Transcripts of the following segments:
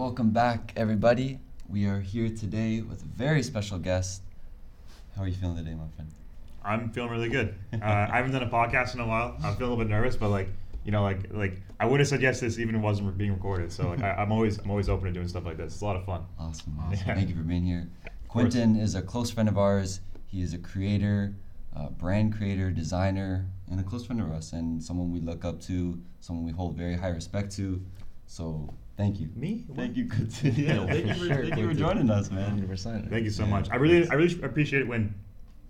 welcome back, everybody. We are here today with a very special guest. How are you feeling today, my friend? I'm feeling really good. Uh, I haven't done a podcast in a while. I'm feeling a little bit nervous, but like you know, like like I would have said yes to this even if it wasn't being recorded. So like I, I'm always I'm always open to doing stuff like this. It's a lot of fun. Awesome, awesome. Yeah. Thank you for being here. Quinton is a close friend of ours. He is a creator, uh, brand creator, designer, and a close friend of ours, and someone we look up to, someone we hold very high respect to. So thank you. Me? Thank you, Quinton. Yeah, thank you for, Sure, thank you for joining us, man. 100%. Thank you so Yeah. much. I really I really appreciate it when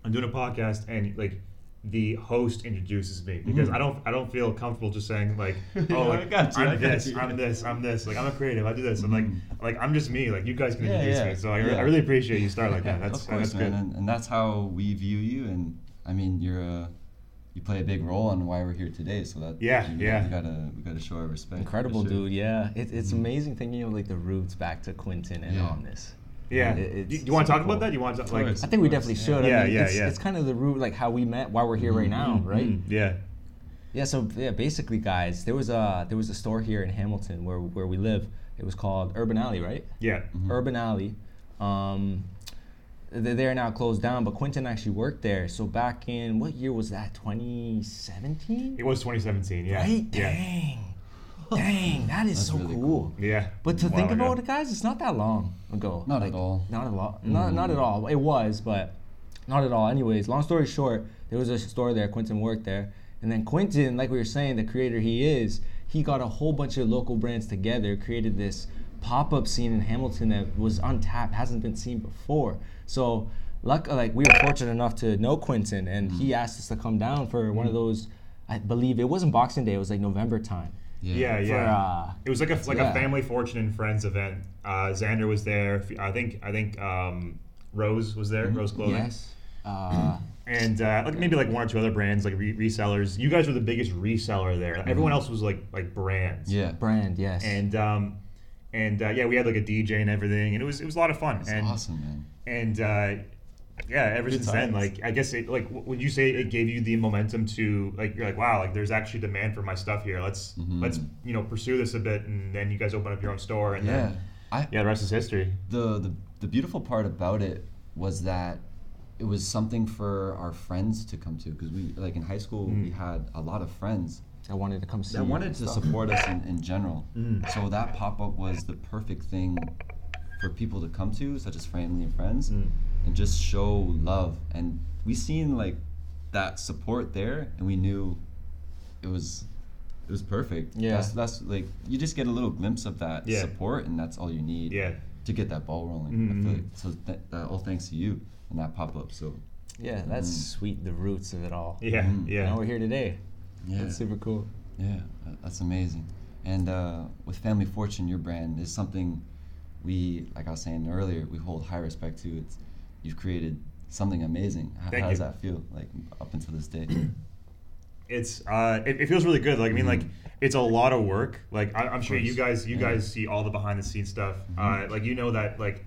I'm doing a podcast and like the host introduces me because Mhm. I don't I don't feel comfortable just saying like Yeah, oh I like got you, I I'm got this you. I'm this I'm this like I'm a creative I do this I'm Mhm. like like I'm just me like you guys can Yeah, introduce yeah, me so I, yeah. I really appreciate you start like that that's of course, that's man, good. and, and that's how we view you. And I mean, you're a, you play a big role on why we're here today. So that Yeah, you, yeah. we gotta we gotta show our respect. Incredible, sure. dude. Yeah, it, it's Mhm. amazing thinking of like the roots back to Quinton and Yeah. on this. yeah It- do it's you want to talk super about cool. that you want to Of like course. I think we definitely yeah. should. Yeah, I mean, yeah, it's, yeah. it's kind of the root, like how we met, why we're here right Mhm. now, right? Mm, yeah Yeah. So yeah, basically, guys, there was a there was a store here in Hamilton where where we live. It was called Urban Alley, right? yeah Mhm. Urban Alley. Um, they- they're now closed down, but Quinton actually worked there. So back in what year was that? 2017. it was 2017 yeah Right? yeah Dang. Dang, that is That's so really cool. yeah But to Wow, think yeah. about it, guys, it's not that long ago. Not Like, at all. Not at all. Not, mm-hmm. not at all. It was, but not at all. Anyways, long story short, there was a store there. Quinton worked there. And then Quinton, like we were saying, the creator he is, he got a whole bunch of local brands together, created this pop up scene in Hamilton that was untapped, hasn't been seen before. So, luck, like we were fortunate enough to know Quinton, and he asked us to come down for one of those. I believe it wasn't Boxing Day; it was like November time. yeah For, yeah uh, It was like a like Yeah. a family fortune and friends event. Uh, Xander was there. I think I think um, Rose was there. Rose Clothing. yes. Uh, And uh, like maybe like one or two other brands like re- resellers. You guys were the biggest reseller there. Everyone else was like like brands. Yeah. brand, yes. And um, and uh, yeah, we had like a DJ and everything, and it was it was a lot of fun. It's and awesome, man. and uh, yeah, ever Good since then, like I guess it like would you say it gave you the momentum to like you're like wow like there's actually demand for my stuff here. Let's Mhm. let's you know pursue this a bit, and then you guys open up your own store, and Yeah. then I yeah, the rest is history. the, the the beautiful part about it was that it was something for our friends to come to because we like in high school we Mm. had a lot of friends I wanted to come see. that wanted to support us in, in general. Mm. So that pop up was the perfect thing for people to come to, such as family and friends, Mm. and just show love. And we seen like that support there, and we knew it was it was perfect. Yeah. that's, that's like you just get a little glimpse of that Yeah. support, and that's all you need Yeah. to get that ball rolling. I Mhm. feel like, so th- that all thanks to you and that pop up. So Yeah, that's Mm. sweet. The roots of it all. Yeah, Mm. yeah. Now we're here today. Yeah, That's super cool. Yeah, that's amazing. And uh, with Family Fortune, your brand is something we, like I was saying earlier, we hold high respect to. It's you've created something amazing. How, how does that feel? Like up until this day. it's uh, it, it feels really good. Like I mean, like it's a lot of work. Like I, I'm sure you guys you Yeah. guys see all the behind the scenes stuff. Mhm. Uh, like you know that like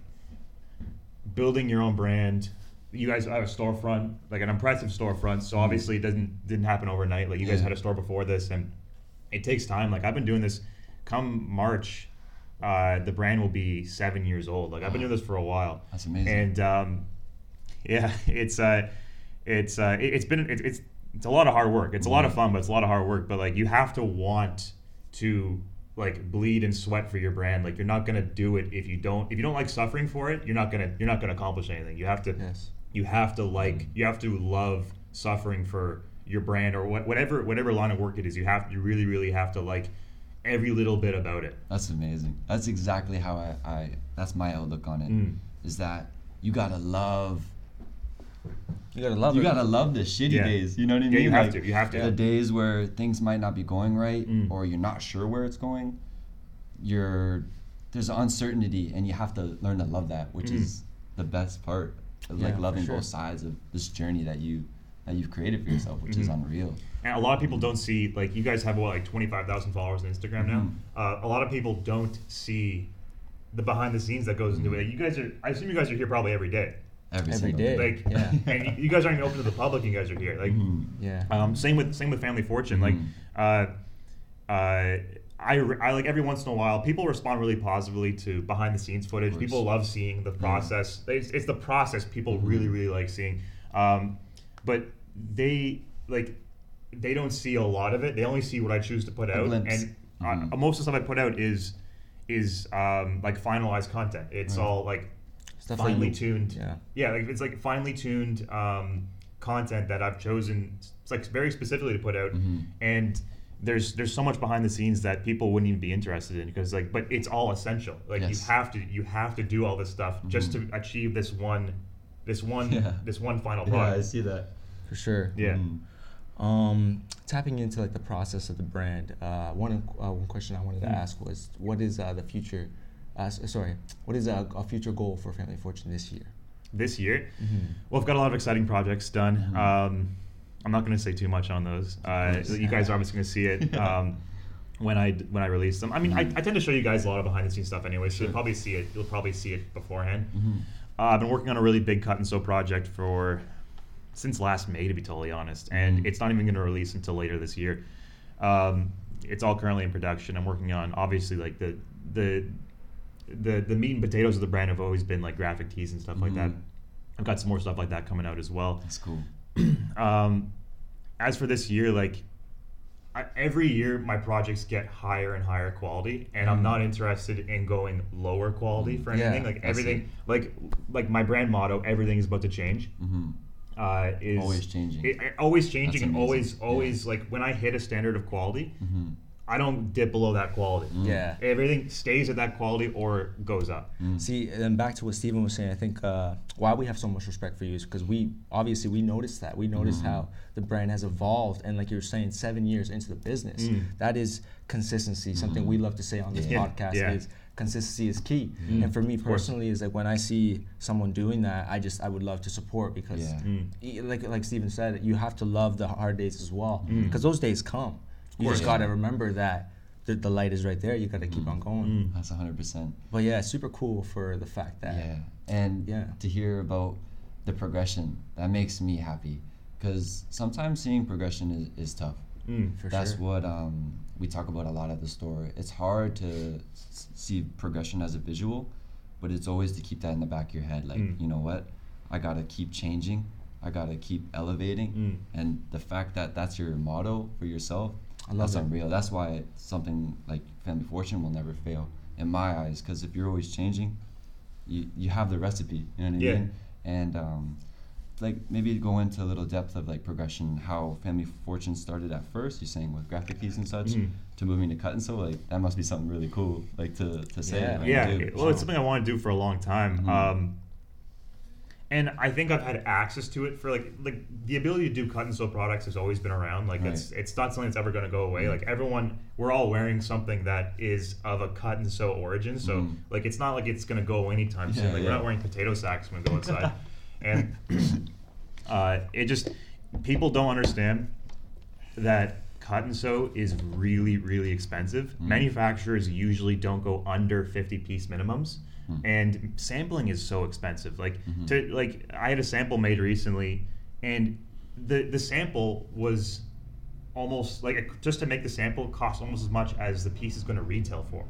building your own brand. You guys have a storefront, like an impressive storefront. So obviously it doesn't didn't happen overnight. Like you guys Yeah. had a store before this, and it takes time. Like I've been doing this. Come March, uh, the brand will be seven years old. Like I've been doing this for a while. That's amazing. And um, yeah, it's uh, it's uh, it, it's been it, it's it's a lot of hard work. It's a lot of fun, but it's a lot of hard work. But like you have to want to like bleed and sweat for your brand. Like you're not gonna do it if you don't if you don't like suffering for it. You're not gonna you're not gonna accomplish anything. You have to Yes. You have to like you have to love suffering for your brand or what, whatever whatever line of work it is. You have you really really have to like every little bit about it. That's amazing. That's exactly how I, I that's my outlook on it. Is Mm. that you gotta love You gotta love you it. gotta love the shitty Yeah. days. You know what I Yeah, mean? you have Like, to, you have to. The days where things might not be going right, Mm. or you're not sure where it's going. You're there's uncertainty, and you have to learn to love that, which Mm. is the best part. Of Yeah, like loving sure. both sides of this journey that you that you've created for yourself, which is Mhm. unreal. And a lot of people don't see like you guys have what like twenty five thousand followers on Instagram now. Mhm. Uh, a lot of people don't see the behind the scenes that goes into it. You guys are I assume you guys are here probably every day. Every, Every single day. Like Yeah. and you- you guys aren't even open to the public. You guys are here. Like Mhm. yeah. um, same with same with Family Fortune. Like Mhm. uh, uh, I, I like every once in a while people respond really positively to behind the scenes footage. People love seeing the process. It's, it's the process people Mm-hmm. really really like seeing. Um, but they like they don't see a lot of it. They only see what I choose to put out, and uh, Mhm. most of the stuff I put out is is um, like finalized content. It's Right. all like Stuff finely tuned. Yeah. Yeah, like it's like finely tuned um, content that I've chosen, it's like very specifically to put out, Mhm. and there's there's so much behind the scenes that people wouldn't even be interested in because like, but it's all essential. Like Yes. you have to you have to do all this stuff just to achieve this one, this one, Yeah. this one final Yeah, I see that. For sure. Yeah. Mm. Um, tapping into like the process of the brand. Uh, one uh, one question I wanted to Mm. ask was, what is uh, the future? Uh, sorry, what is a, a future goal for Family Fortune this year? This year, Mm-hmm. well, I've got a lot of exciting projects done. Mhm. Um, I'm not going to say too much on those. Uh, you guys are obviously going to see it. Um, when I when I release them, I mean, I, Mhm. I tend to show you guys a lot of behind the scenes stuff anyway, so Sure. you'll probably see it. You'll probably see it beforehand. Mhm. Uh, I've been working on a really big cut and sew project for since last May, to be totally honest, and Mhm. it's not even going to release until later this year. Um, it's all currently in production. I'm working on obviously like the the the the meat and potatoes of the brand have always been like graphic tees and stuff like that. Mhm. I've got some more stuff like that coming out as well. That's cool. Um, as for this year, like I, every year, my projects get higher and higher quality, and I'm Mm. not interested in going lower quality for Yeah, anything. like everything, like like my brand motto, everything is about to change. hmm Uh, is Always changing. It, always changing, and always, amazing. Yeah. always like when I hit a standard of quality, hmm I don't dip below that quality. Mm. Yeah. Everything stays at that quality or goes up. Mm. See, and back to what Stephen was saying, I think uh, why we have so much respect for you is because we obviously we noticed that we noticed Mhm. how the brand has evolved, and like you were saying, seven years into the business, Mm. that is consistency. Something Mhm. we love to say on this Yeah. podcast Yeah. is consistency is key. Mm. And for me personally, is like when I see someone doing that, I just I would love to support because. Yeah. Mm. e- Like like Steven said, you have to love the hard days as well Mm. because those days come. You just gotta remember that the, the light is right there. You gotta keep Mm. on going. Mm. That's 100%. But yeah, super cool for the fact that Yeah. And Yeah. to hear about the progression, that makes me happy. Because sometimes seeing progression is, is tough. Mm. for That's sure. what um, we talk about a lot at the store. It's hard to s- see progression as a visual, but it's always to keep that in the back of your head. Like, Mm. you know what? I got to keep changing. I got to keep elevating. Mm. And the fact that that's your motto for yourself, I love that's it. unreal. That's why something like Family Fortune will never fail in my eyes. Because if you're always changing, you, you have the recipe. You know what I Yeah. mean? And um, like maybe go into a little depth of like progression, how Family Fortune started at first. You're saying with graphic tees and such, Mhm. to moving to cut and sew. Like that must be something really cool. Like to, to say. Yeah. and yeah do. it- well it's something i want to do for a long time Mhm. um, and i think i've had access to it for like like the ability to do cut and sew products has always been around like it's Right. it's not something that's ever going to go away Mhm. like everyone we're all wearing something that is of a cut and sew origin so Mhm. like it's not like it's going to go anytime soon Yeah, we're not wearing potato sacks when we go outside and uh, it just people don't understand that cut and sew is really really expensive Mm. manufacturers usually don't go under 50 piece minimums Mm. and sampling is so expensive like Mhm. to like i had a sample made recently and the the sample was almost like just to make the sample cost almost as much as the piece is going to retail for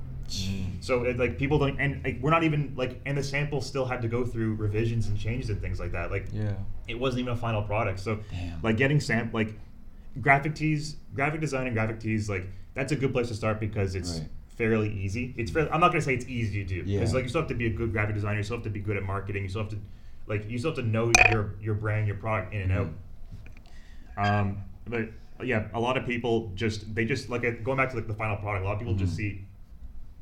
so it, like people don't and like, we're not even like and the sample still had to go through revisions and changes and things like that like Yeah. it wasn't even a final product. So Damn. like getting sam like graphic tees, graphic design and graphic tees, like that's a good place to start because it's Right. Fairly easy. It's fairly, I'm not gonna say it's easy to do because Yeah. like you still have to be a good graphic designer, you still have to be good at marketing, you still have to like you still have to know your your brand, your product in and out. Um, but yeah, a lot of people just they just like going back to like the final product. A lot of people just Mhm. see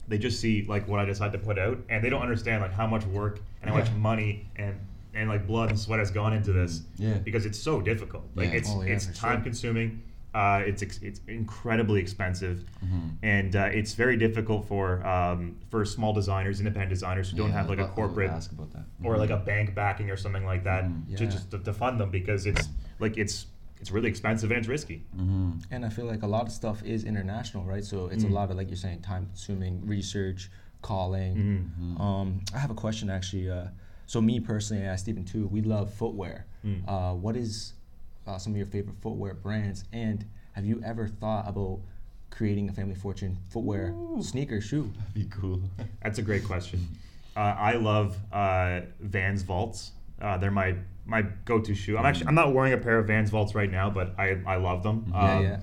they just see like what I decide to put out, and they don't understand like how much work and how much money and and like blood and sweat has gone into this. Yeah. Because it's so difficult. Like Yeah. it's Oh, yeah, it's time sure. consuming. Uh, it's ex- it's incredibly expensive, Mhm. and uh, it's very difficult for um, for small designers, independent designers who don't Yeah, have like I a was about to corporate Ask about that. or like a bank backing or something like that Mhm. to just to, to fund them because it's like it's it's really expensive and it's risky. Mhm. And I feel like a lot of stuff is international, right? So it's a lot of like you're saying, time consuming research, calling. Um, I have a question actually. Uh, so me personally, and Stephen too, we love footwear. Mm. Uh, what is uh, some of your favorite footwear brands? And have you ever thought about creating a family fortune footwear sneaker shoe? That'd be cool. That's a great question. Uh, I love uh, Vans Vaults. Uh, they're my my go-to shoe. I'm actually I'm not wearing a pair of Vans Vaults right now, but I I love them. Yeah, Um, yeah.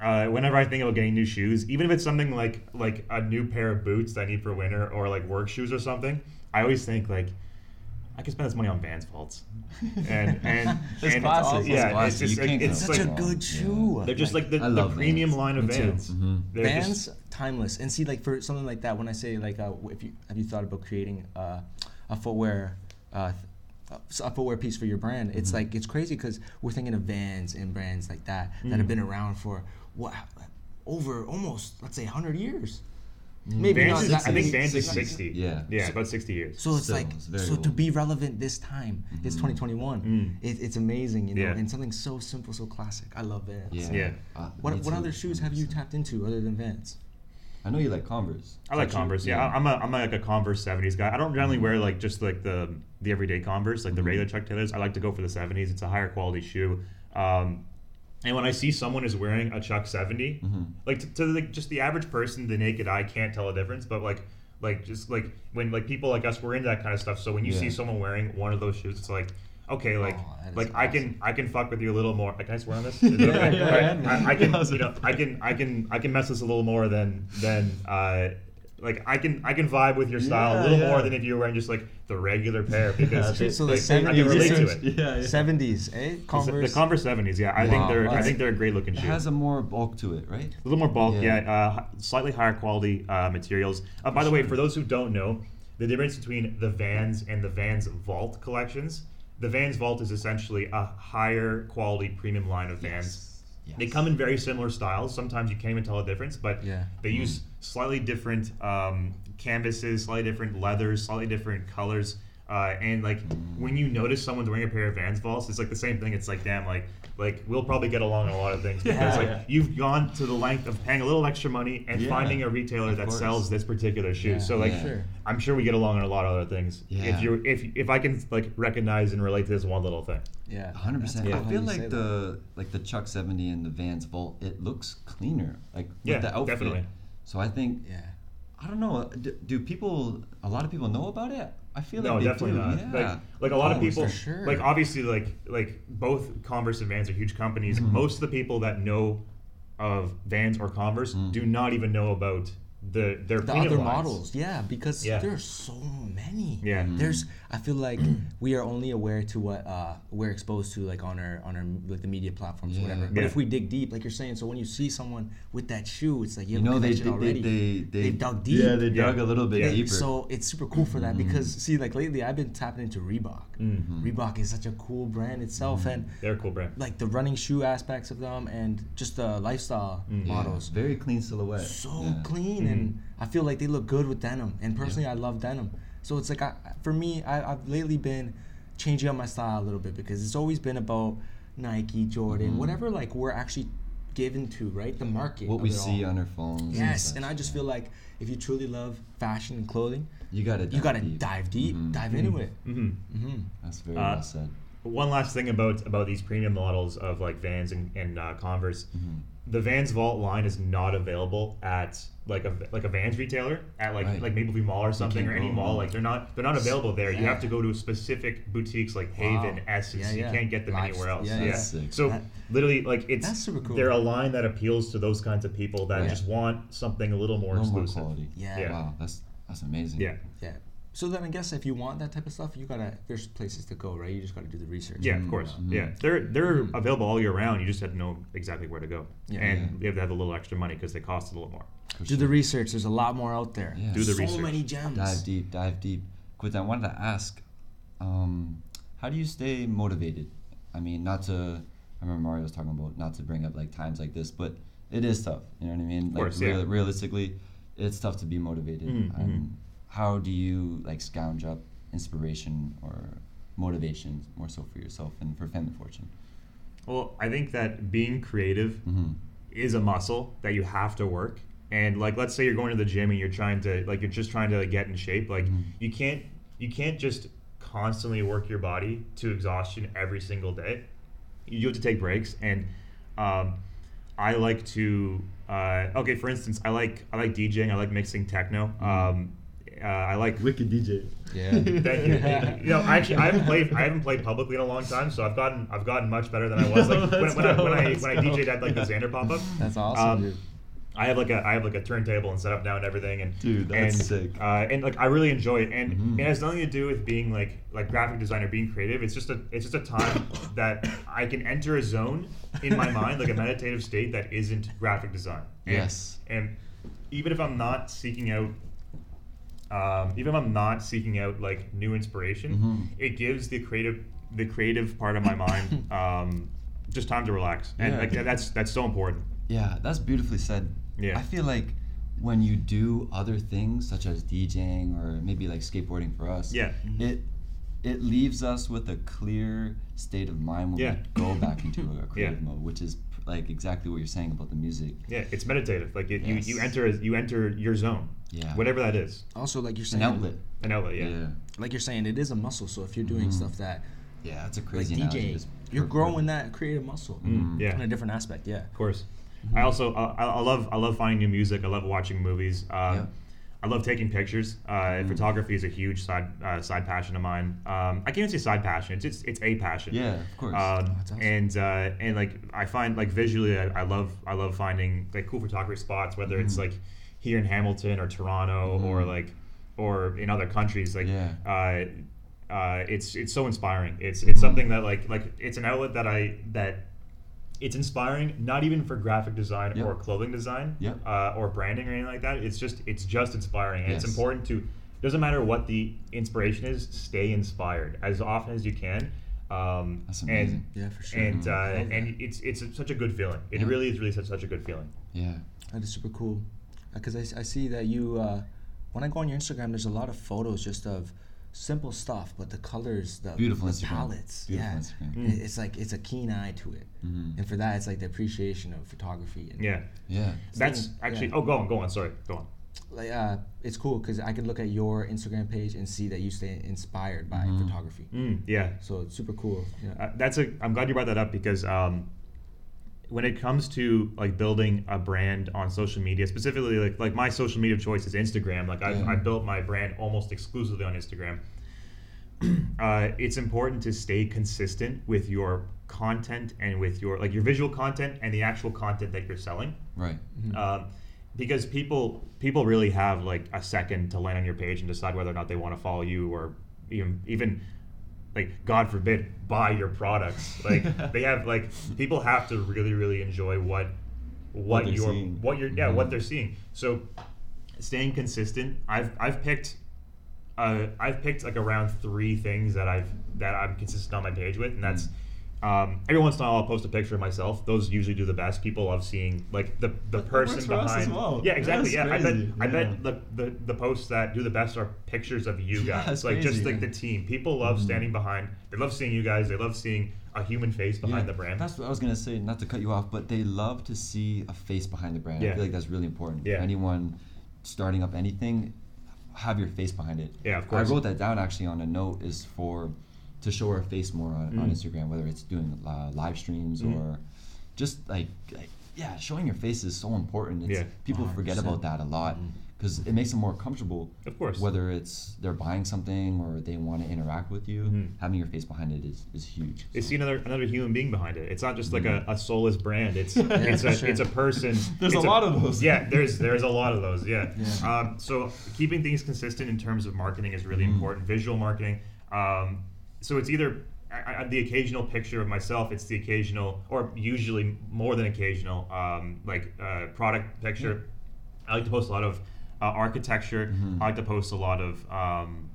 uh, whenever I think about getting new shoes, even if it's something like like a new pair of boots that I need for winter or like work shoes or something, I always think like I can spend this money on Vans Vaults. And and, It's and classic. It's Yeah, classic. it's just like it's Such a like wrong. good Yeah. shoe. they're just like the, I the premium Vans. line of Me too. Vans. Mhm. Vans just- timeless and see like for something like that when I say like uh, if you have you thought about creating uh, a footwear uh, a footwear piece for your brand it's Mm-hmm. like it's crazy because we're thinking of Vans and brands like that that Mm. have been around for what over almost let's say 100 years maybe Vans not is, that I think maybe- Vans is 60. 60. Yeah. Yeah, about 60 years. so it's Still, like it's very so to be relevant this time it's 2021 Mm. it, it's amazing you know Yeah. and something so simple so classic I love Vans Yeah. Yeah. Uh, what, what other shoes have you tapped into other than Vans I know you like Converse. I like Don't you? Converse. Yeah, I- I'm a I'm like a Converse '70s guy. I don't generally wear like just like the the everyday Converse, like the Mm-hmm. regular Chuck Taylors. I like to go for the '70s. It's a higher quality shoe. Um, and when I see someone is wearing a Chuck 70, Mm-hmm. like to, to like just the average person, the naked eye can't tell a difference. But like like just like when like people like us, we're into that kind of stuff. So when you see someone wearing one of those shoes, it's like. Okay, like, Oh, like I can. I can fuck with you a little more. Can I swear on this? Yeah, okay? go All right. I, I can, you know, I can, I can, I can mess this a little more than, than, uh, like I can, I can vibe with your style a little yeah. more than if you were wearing just like the regular pair because Yeah, so the like, I can 70s relate to research- it. Yeah, yeah. 70s, eh? Converse. The Converse seventies, yeah, I think they're, I think they're a great looking shoe. It has a more bulk to it, right? A little more bulk, yeah. Yeah. uh, slightly higher quality uh, materials. Uh, by the way, for those who don't know, the difference between the Vans and the Vans Vault collections, the Vans Vault is essentially a higher quality premium line of Vans. Yes. They come in very similar styles. Sometimes you can't even tell a difference, but Yeah. they use slightly different um, canvases, slightly different leathers, slightly different colors. Uh, and like when you notice someone's wearing a pair of Vans Vaults, it's like the same thing. It's like damn, like like we'll probably get along on a lot of things because Yeah, like yeah. you've gone to the length of paying a little extra money and Yeah, finding a retailer that course. sells this particular shoe. Yeah, so like yeah. Sure. I'm sure we get along on a lot of other things. Yeah. If you if if I can like recognize and relate to this one little thing. Yeah. hundred percent. That's I feel you say like that. the like the Chuck seventy and the Vans Vault, it looks cleaner, like with Yeah, the outfit. definitely. So I think Yeah. I don't know. Do, do people? A lot of people know about it. I feel like No, they definitely do. not. Yeah. Like, like a lot of Oh, people, sure. like obviously, like like both Converse and Vans are huge companies. Mm-hmm. Most of the people that know of Vans or Converse Mm. do not even know about the their the other lines. models yeah because Yeah. there's so many Yeah. Mm-hmm. Mhm. there's i feel like we are only aware to what uh we're exposed to like on our on our like the media platforms or Yeah. whatever but Yeah. if we dig deep like you're saying so when you see someone with that shoe it's like you, you have a know they they, already they they They dug deep. Yeah, they Yeah. dug a little bit Yeah. deeper. so it's super cool for that Mm-hmm. because see like lately i've been tapping into reebok Mm. reebok is such a cool brand itself Mm-hmm. and They're a cool brand. like the running shoe aspects of them and just the lifestyle Mm. Yeah, models very clean silhouette. so Yeah. clean and I feel like they look good with denim. And personally, I love denim. So it's like I, for me, I, I've lately been changing up my style a little bit because it's always been about Nike, Jordan, Mhm. whatever like we're actually given to, right? The market. What we see all. on our phones. Yes, such, and I just yeah. feel like if you truly love fashion and clothing, you gotta you dive gotta deep. dive deep, Mhm. dive into it. hmm hmm That's very Uh, well said. One last thing about about these premium models of like Vans and, and uh, Converse. The Vans Vault line is not available at like a like a Vans retailer at like Right. like Mapleview Mall or something or any go- mall. Like they're not they're not available there. You have to go to specific boutiques like Wow. Haven, Essence. Yeah, You can't get them Life- anywhere else. yeah, Yeah. So That- literally, like it's That's super cool. they're a line that appeals to those kinds of people that Yeah. just want something a little more No more exclusive. quality. Yeah. Yeah. Wow, that's that's amazing. Yeah. Yeah. So then I guess if you want that type of stuff, you gotta there's places to go, right? You just gotta do the research. Yeah, of course. Yeah, they're they're available all year round. You just have to know exactly where to go, Yeah. and Yeah. you have to have a little extra money because they cost a little more. For Do the research. There's a lot more out there. Yeah. Do the so research. So many gems. dive deep, dive deep. Quinton, I wanted to ask, um, how do you stay motivated? I mean, not to. I remember Mario was talking about not to bring up like times like this, but it is tough. You know what I mean? Like course, yeah. realistically, it's tough to be motivated. Mhm, Um, how do you like scrounge up inspiration or motivation more so for yourself and for Family Fortune? Well, I think that being creative Mm-hmm. is a muscle that you have to work. And like, let's say you're going to the gym and you're trying to like you're just trying to like, get in shape. Like Mhm. you can't you can't just constantly work your body to exhaustion every single day. You have to take breaks. And um, I like to uh, okay. For instance, I like I like DJing. I like mixing techno. Um, uh, I like Wicked DJ. Yeah. Thank you. you know, actually, I haven't played. I haven't played publicly in a long time, so I've gotten. I've gotten much better than I was. Like when, Let's when, I, when I let's when I go. DJ'd at like the Xander pop up. That's awesome, Um, dude. I have like a I have like a turntable and set up now and everything, and Dude, that's and, sick. Uh, and like I really enjoy it, and Mhm. it has nothing to do with being like like graphic designer, being creative. It's just a it's just a time that I can enter a zone in my mind, like a meditative state that isn't graphic design. And, Yes. and even if I'm not seeking out um, even if I'm not seeking out like new inspiration, Mhm. it gives the creative the creative part of my mind um, just time to relax, and Yeah. like that's that's so important. Yeah, that's beautifully said. Yeah. I feel like when you do other things such as DJing or maybe like skateboarding for us, Yeah. it it leaves us with a clear state of mind when Yeah. we go back into a creative mode, which is like exactly what you're saying about the music. Yeah, it's meditative. Like it, Yes. you you enter you enter your zone, Yeah. whatever that is, Also, like you're saying, An saying, outlet. an outlet. Yeah. Yeah. like you're saying, it is a muscle. So if you're doing Mhm. stuff that Yeah, that's a like crazy analogy. DJ, It's you're perfect. growing that creative muscle Mm, yeah. in a different aspect. Yeah. Of course. I also uh, I, I love I love finding new music. I love watching movies. Um, Yeah. I love taking pictures. Uh, Mm. Photography is a huge side uh, side passion of mine. Um, I can't even say side passion. It's it's, it's a passion. Yeah, of course. Um, that's awesome. and uh, and like I find like visually, I, I love I love finding like cool photography spots, whether it's Mhm. like here in Hamilton or Toronto or Mhm. like or in other countries. Like Yeah. uh, uh, it's it's so inspiring. It's Mm-hmm. it's something that like like it's an outlet that I that it's inspiring. Not even for graphic design Yep. or clothing design Yep. uh, or branding or anything like that. It's just it's just inspiring. And it's important to doesn't matter what the inspiration is. Stay inspired as often as you can. Um, That's and- Yeah, for sure. and uh, Love that. and it's it's such a good feeling. It Yeah. really is really such, such a good feeling. yeah. That is super cool. Because I, I see that you, uh, when I go on your Instagram, there's a lot of photos just of simple stuff, but the colors, the, Beautiful the Instagram. palettes. Beautiful yeah. Instagram. Mm. It's like, it's a keen eye to it. Mhm. And for that, it's like the appreciation of photography. And Yeah, Yeah. that's Staying- actually. yeah. Oh, go on, go on. Sorry, go on. Like, uh, it's cool because I can look at your Instagram page and see that you stay inspired by Mhm. photography. Mm, yeah, So it's super cool. Yeah. Uh, that's a. I'm glad you brought that up because um, when it comes to like building a brand on social media, specifically like like my social media choice is Instagram. Like I've, Yeah. I've built my brand almost exclusively on Instagram. uh, it's important to stay consistent with your content and with your like your visual content and the actual content that you're selling. Right. Um, because people people really have like a second to land on your page and decide whether or not they want to follow you or even even like God forbid buy your products. Like they have like people have to really really enjoy what what, they're you're seeing. what you're yeah what Mhm. they're seeing. So staying consistent. I've I've picked uh, I've picked like around three things that I've that I'm consistent on my page with, and that's um, every once in a while I'll post a picture of myself. Those usually do the best. People love seeing like the the That person works for us as behind. well. Yeah, exactly. Yeah, I bet crazy. I bet the, the the posts that do the best are pictures of you guys. that's like just crazy. like the team. People love Mhm. standing behind. They love seeing you guys. They love seeing a human face behind Yeah, the brand. That's what I was gonna say. Not to cut you off, but they love to see a face behind the brand. I feel like that's really important. Yeah. Anyone starting up anything, have your face behind it. Yeah, of course. I wrote that down actually on a note is for to show our face more on, on Mm. Instagram, whether it's doing uh, live streams Mhm. or just like, like yeah, showing your face is so important. It's, Yeah. people forget 100%. about that a lot because it makes them more comfortable. Of course. Whether it's they're buying something or they want to interact with you, Mhm. having your face behind it is, is huge. They So- see another another human being behind it. It's not just like a, Mhm. a soulless brand. It's Yeah, it's a sure. it's a person. There's It's a lot of those. Yeah, there's there's a lot of those. Yeah. Yeah. Um, so keeping things consistent in terms of marketing is really Mhm. important. Visual marketing. Um, so it's either I, I, the occasional picture of myself. It's the occasional, or usually more than occasional, um, like uh, product picture. I like to post a lot of uh, architecture. Mhm. I like to post a lot of um,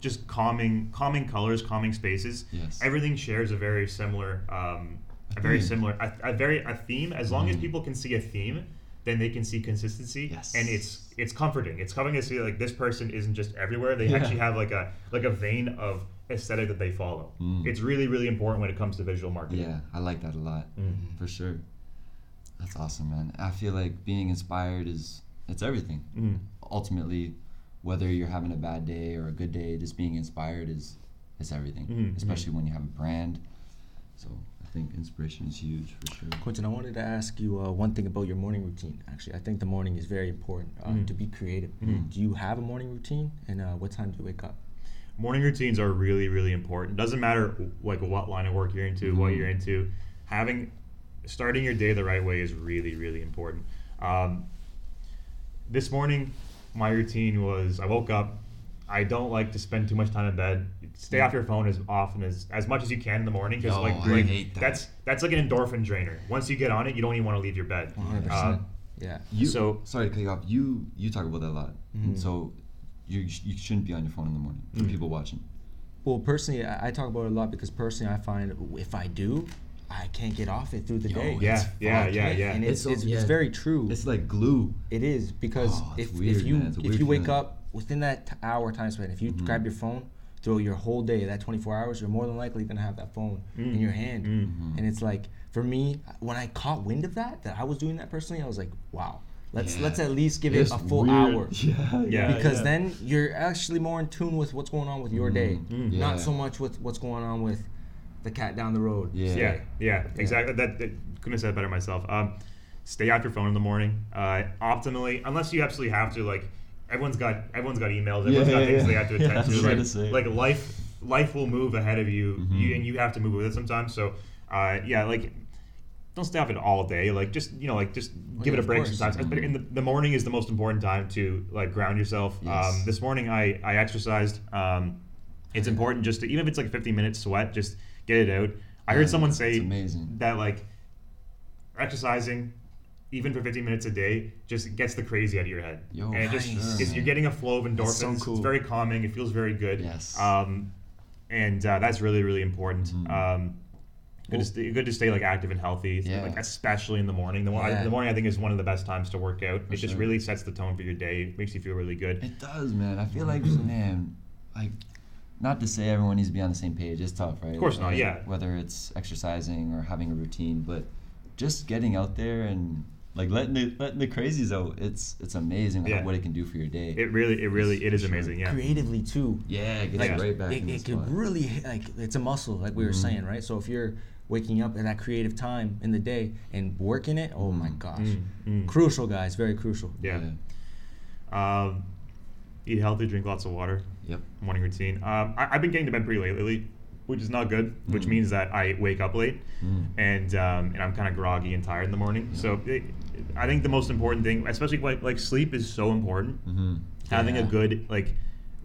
just calming, calming colors, calming spaces. Yes. Everything shares a very similar, um, a very theme. similar, a, a very a theme. As long as Mhm. people can see a theme, then they can see consistency. Yes. And it's it's comforting. It's comforting to see like this person isn't just everywhere. They Yeah. actually have like a like a vein of aesthetic that they follow. Mm. It's really really important when it comes to visual marketing. Yeah, I like that a lot. Mm. For sure. That's awesome, man. I feel like being inspired is it's everything. Mm. Ultimately, whether you're having a bad day or a good day, just being inspired is is everything. Mhm, Especially when you have a brand. So I think inspiration is huge for sure. Quinton, I wanted to ask you uh, one thing about your morning routine. Actually, I think the morning is very important uh, Mhm. to be creative. Mhm. Do you have a morning routine, and uh, what time do you wake up? Morning routines are really really important doesn't matter like what line of work you're into what Mhm. you're into having starting your day the right way is really really important um, this morning my routine was i woke up i don't like to spend too much time in bed stay off your phone as often as as much as you can in the morning because Yo, like, I like hate that. that's that's like an endorphin drainer once you get on it you don't even want to leave your bed 100%. Uh, yeah. You, So- sorry to cut you off. You you talk about that a lot. Mhm. So you you shouldn't be on your phone in the morning for Mm. people watching. Well, personally, I, I talk about it a lot because personally, I find if I do, I can't get off it through the Yo, day. yeah It's yeah yeah yeah And it's, It's it's, so- it's very true. It's like glue. It is because Oh, if, weird, if you man. It's a if you wake feeling. up within that t- hour time span, if you Mhm. grab your phone throughout your whole day, that 24 hours, you're more than likely gonna have that phone in Mm. your hand. Mm. Mhm. And it's like for me, when I caught wind of that, that I was doing that personally, I was like, wow, let's Yeah. let's at least give It's it a full weird. hour. Yeah, Yeah. Because then you're actually more in tune with what's going on with your day, Mm, Mm. not so much with what's going on with the cat down the road. Yeah. Yeah, yeah, exactly. That, that couldn't have said it better myself. Um, stay off your phone in the morning. Uh, optimally, unless you absolutely have to. Like everyone's got everyone's got emails. Everyone's Yeah, got yeah, things yeah. they have to attend I to. gonna Like, say. like life life will move ahead of you, Mhm. you, and you have to move with it sometimes. So uh, yeah, like don't stay off it all day. Like just you know, like just give yeah, it a break course. sometimes. But in the, the morning is the most important time to like ground yourself. Yes. Um, this morning I I exercised. Um, it's important just to even if it's like a 15 minute sweat, just get it out. I heard someone say that like exercising even for 15 minutes a day just gets the crazy out of your head Yo, and it just nice. it's, you're getting a flow of endorphins so cool. it's very calming it feels very good Yes. um, and uh, that's really really important Mhm. um, good, to stay, good to stay like active and healthy Yeah. like especially in the morning the, mo- Yeah. the morning I think is one of the best times to work out For it just really sets the tone for your day makes you feel really good It does, man. I feel like, man, like, not to say everyone needs to be on the same page. It's tough, right? Of course not, Like, yeah. Whether it's exercising or having a routine, but just getting out there and like letting the letting the crazies out. It's it's amazing Yeah. what it can do for your day. it really it really it is For amazing yeah Creatively too. yeah, it gets Like, right back it, in it could really like it's a muscle like we were Mhm. saying right so if you're waking up in that creative time in the day and working it oh my gosh Mm, mm. crucial guys very crucial yeah. Um, eat healthy drink lots of water Yep. morning routine. Um, I, I've been getting to bed pretty late lately, which is not good. Which Mm. means that I wake up late, Mm. and um, and I'm kind of groggy and tired in the morning. So it, I think the most important thing, especially like, like sleep, is so important. Mm-hmm. Having a good like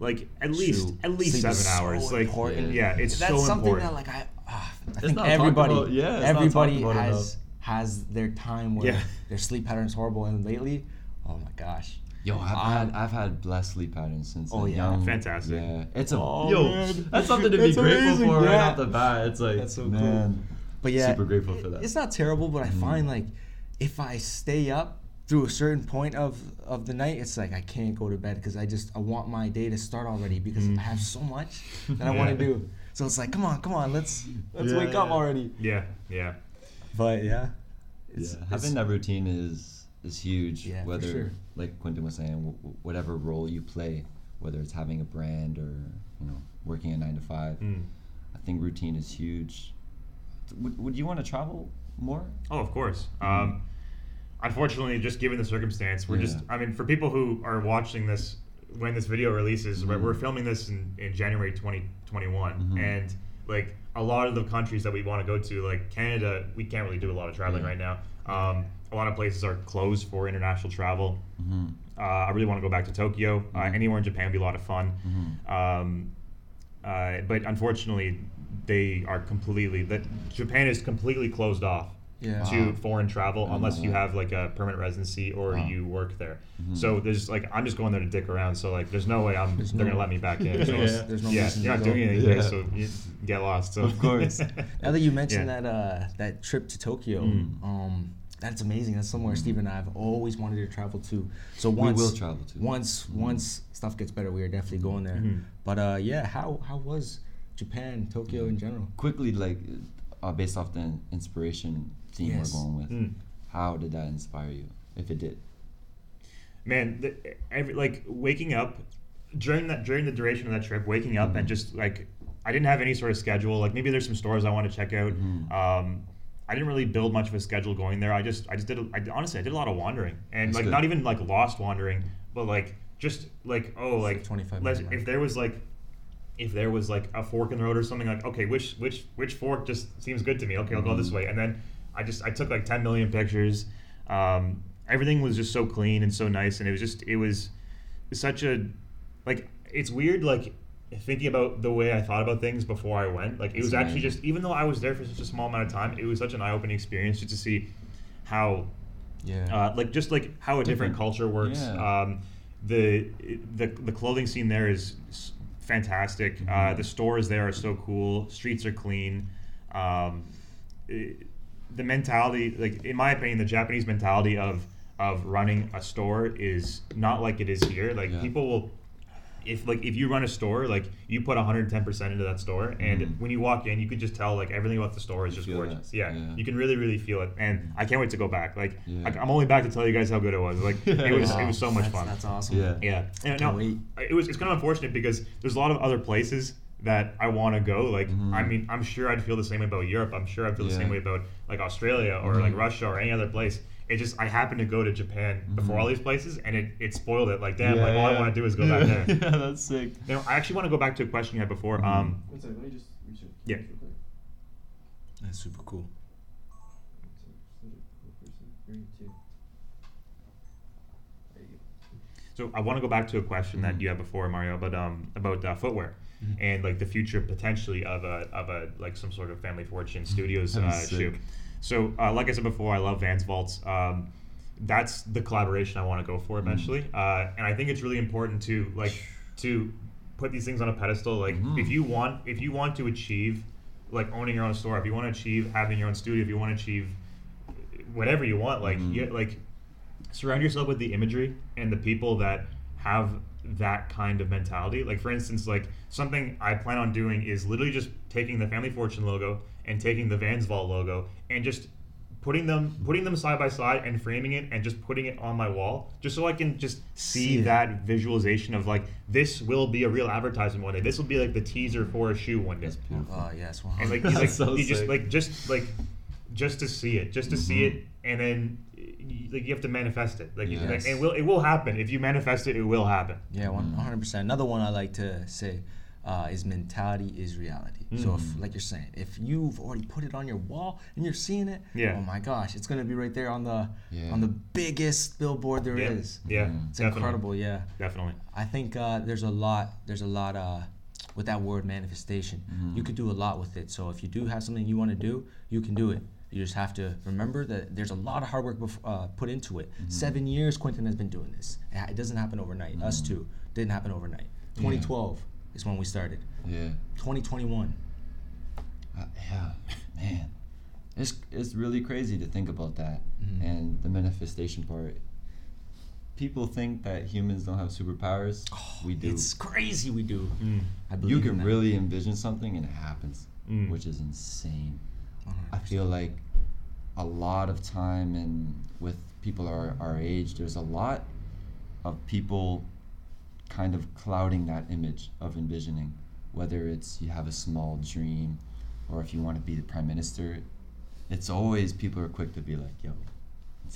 like at least Shoot. at least Sleep seven is so hours. Like important. yeah, it's that's so something important. that like I, I think everybody about- yeah, it's not talked everybody has enough. has their time where Yeah. their sleep pattern is horrible and lately oh my gosh Yo, I've Um, had I've had blessed sleep patterns since Oh, a yeah. young. Fantastic. Yeah, it's a Oh, yo. man. That's something to be grateful amazing, for right off the bat. It's like That's so cool. man, but yeah super grateful for that. it's not terrible but I Mhm. find like if I stay up through a certain point of of the night it's like I can't go to bed because I just I want my day to start already because Mm. I have so much that I want to do so it's like come on come on let's let's Yeah, wake up already yeah, yeah. but yeah yeah, it's, having that routine is is huge. Yeah, for whether, sure. like Quinton was saying, w- w- whatever role you play, whether it's having a brand or you know working a nine to five, Mm. I think routine is huge. Would, would you want to travel more? Oh, of course. Um, unfortunately, just given the circumstance, we're just. I mean, for people who are watching this when this video releases, right, Mhm. we're filming this in, in January 2021, Mhm. and like a lot of the countries that we want to go to, like Canada, we can't really do a lot of traveling Yeah. right now. Um, a lot of places are closed for international travel. Mm-hmm. Uh, I really want to go back to Tokyo. Uh, Mhm. anywhere in Japan would be a lot of fun. Mm-hmm. Um, uh, but unfortunately, they are completely that Japan is completely closed off Yeah. to Wow. foreign travel I unless you have like a permanent residency or Wow. you work there. Mhm. So there's like I'm just going there to dick around. So like there's no way I'm There's they're no- gonna let me back in. There's So no- it's- there's no yeah, you're to not go. doing anything, Yeah. so you get lost. So Of course. Now that you mentioned Yeah. that uh, that trip to Tokyo, Mm. um, that's amazing. That's somewhere Mm. Steve and I have always wanted to travel to. So We once will travel to. once Mm. once stuff gets better, we are definitely going there. Mhm. But uh, yeah, how how was Japan, Tokyo in general? Quickly, like uh, based off the inspiration theme Yes. we're going with, Mm. how did that inspire you? If it did. man the, every like waking up during that during the duration of that trip waking up and Mhm. just like I didn't have any sort of schedule. Like maybe there's some stores I want to check out. Mm-hmm. Um, I didn't really build much of a schedule going there. I just I just did a, I, honestly I did a lot of wandering and That's like good. not even like lost wandering, but like just like oh like 25 let's- if there was like if there was like a fork in the road or something like okay which which which fork just seems good to me okay I'll go Mm-hmm. this way and then I just I took like 10 million pictures um, everything was just so clean and so nice and it was just it was such a like it's weird like thinking about the way I thought about things before I went like it was actually just even though I was there for such a small amount of time it was such an eye-opening experience just to see how Yeah. uh, like just like how a different, Different. culture works. Yeah. Um, the the the clothing scene there is fantastic. Uh, Mhm. the stores there are so cool. Streets are clean. Um, it- the mentality, like in my opinion, the Japanese mentality of of running a store is not like it is here. Like Yeah. people will. If like if you run a store, like you put 110 percent into that store, and Mhm. when you walk in, you could just tell like everything about the store is You just gorgeous. Yeah, yeah. you can really really feel it, and I can't wait to go back. Like Yeah. I, I'm only back to tell you guys how good it was. Like it was it was so much that's, fun. That's awesome. Yeah. Yeah, and no, it was it's kind of unfortunate because there's a lot of other places that I want to go. Like Mhm. I mean, I'm sure I'd feel the same way about Europe. I'm sure I'd feel the same way about like Australia or Mhm. like Russia or any other place. It just I happened to go to Japan before Mhm. all these places, and it, it spoiled it. Like damn, Yeah, like all I want to do is go back there. yeah, that's sick. Now I actually want to go back to a question you had before. Mhm. Um, One second, let me just reach it. Yeah. That's super cool. One second, just let it go for a second. Three, two. There you go. So I want to go back to a question that Mhm. you had before, Mario, but um about uh, footwear and like the future potentially of a of a like some sort of Family Fortune Studios uh, shoe. So uh, like I said before, I love Vans Vaults. Um, that's the collaboration I want to go for eventually, uh, and I think it's really important to like to put these things on a pedestal. Like Mhm. if you want if you want to achieve like owning your own store, if you want to achieve having your own studio, if you want to achieve whatever you want, like Mhm. you, like surround yourself with the imagery and the people that have that kind of mentality. Like for instance, like something I plan on doing is literally just taking the Family Fortune logo and taking the Vans Vault logo and just putting them putting them side by side and framing it and just putting it on my wall just so I can just see See that visualization of like this will be a real advertisement one day. This will be like the teaser for a shoe one day. That's beautiful. Oh yes. And like, That's you, like so you just sick. like just like just to see it, just to see Mhm. it, and then you, like you have to manifest it. Like, Yes. like it will it will happen if you manifest it. It will happen. Yeah, Mm. hundred percent. Another one I like to say uh, is mentality is reality. So, if, Mm. like you're saying, if you've already put it on your wall and you're seeing it, Yeah. oh my gosh, it's gonna be right there on the Yeah. on the biggest billboard there yeah, is. yeah, Mm. It's definitely, incredible. Yeah, Definitely. I think uh, there's a lot. There's a lot uh, with that word manifestation. Mhm. You could do a lot with it. So if you do have something you want to do, you can do it. You just have to remember that there's a lot of hard work bef- uh, put into it. Mhm. Seven years Quinton has been doing this. It doesn't happen overnight. Us Mhm. too didn't happen overnight. 2012 is when we started. Yeah. 2021. Uh, yeah, man, it's it's really crazy to think about that Mhm. and the manifestation part. People think that humans don't have superpowers. we do. It's crazy. We do. Mm. I believe You can really envision something and it happens, Mm. which is insane. 100%. I feel like a lot of time and with people our, our age, there's a lot of people kind of clouding that image of envisioning. Whether it's you have a small dream or if you want to be the prime minister, it's always people are quick to be like, yo,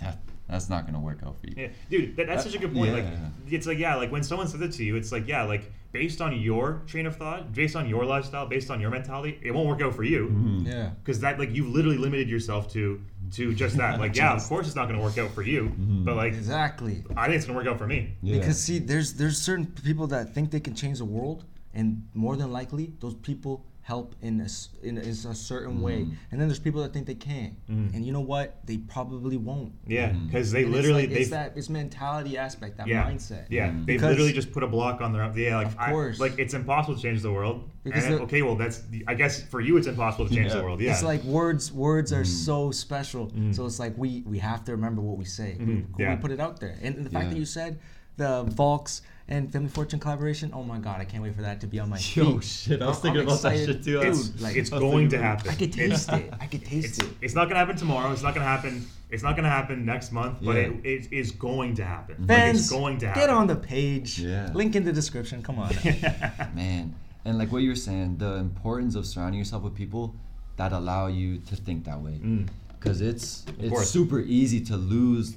that, that's not going to work out for you. Yeah, dude, that, that's Uh, such a good point. Like, it's like yeah, like when someone says it to you, it's like yeah, like based on your train of thought, based on your lifestyle, based on your mentality, it won't work out for you. Mhm. Yeah. because that like you've literally limited yourself to to just that like yeah of course it's not going to work out for you Mhm. but like Exactly. i think it's going to work out for me Yeah. Because see, there's there's certain people that think they can change the world, and more than likely, those people help in a, s- in a, in a certain way. Mhm. And then there's people that think they can, Mhm. and you know what? They probably won't. yeah because they And literally it's, like, they it's that it's mentality aspect, that yeah mindset. yeah Mhm. they literally just put a block on their yeah like Of I- like it's impossible to change the world Because and the- okay well that's i guess for you it's impossible to change the world yeah It's like words. Words are Mm. so special. Mm. So it's like we we have to remember what we say. We, Mhm. we put it out there. And the fact Yeah. that you said the Vaults and Family Fortune collaboration. Oh my god, I can't wait for that to be on my Yo, feet. shit, I was I'm thinking about that shit too. It's, Dude, like, it's going to happen I could taste it. I could taste it's, it. it's not going to happen tomorrow it's not going to happen it's not going to happen next month but Yeah. it, it is going to happen like, it's going to happen get on the page. Yeah. Link in the description. Come on. Man, and like what you're saying, the importance of surrounding yourself with people that allow you to think that way, Mm. because it's it's course. super easy to lose,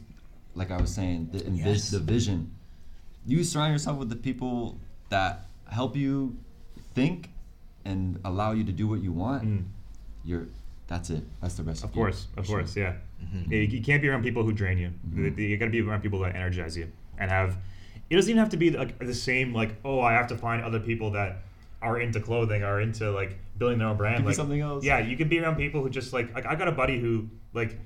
like I was saying, the envis- Yes. the vision. You surround yourself with the people that help you think and allow you to do what you want. Mm. You're that's it. That's the recipe. Of course, of sure. course, yeah. Mm-hmm. Yeah, You, you can't be around people who drain you. Mhm. You, got to be around people that energize you and have. It doesn't even have to be like the same. Like, oh, I have to find other people that are into clothing, are into like building their own brand. Could be like something else. Yeah, you can be around people who just like like I got a buddy who like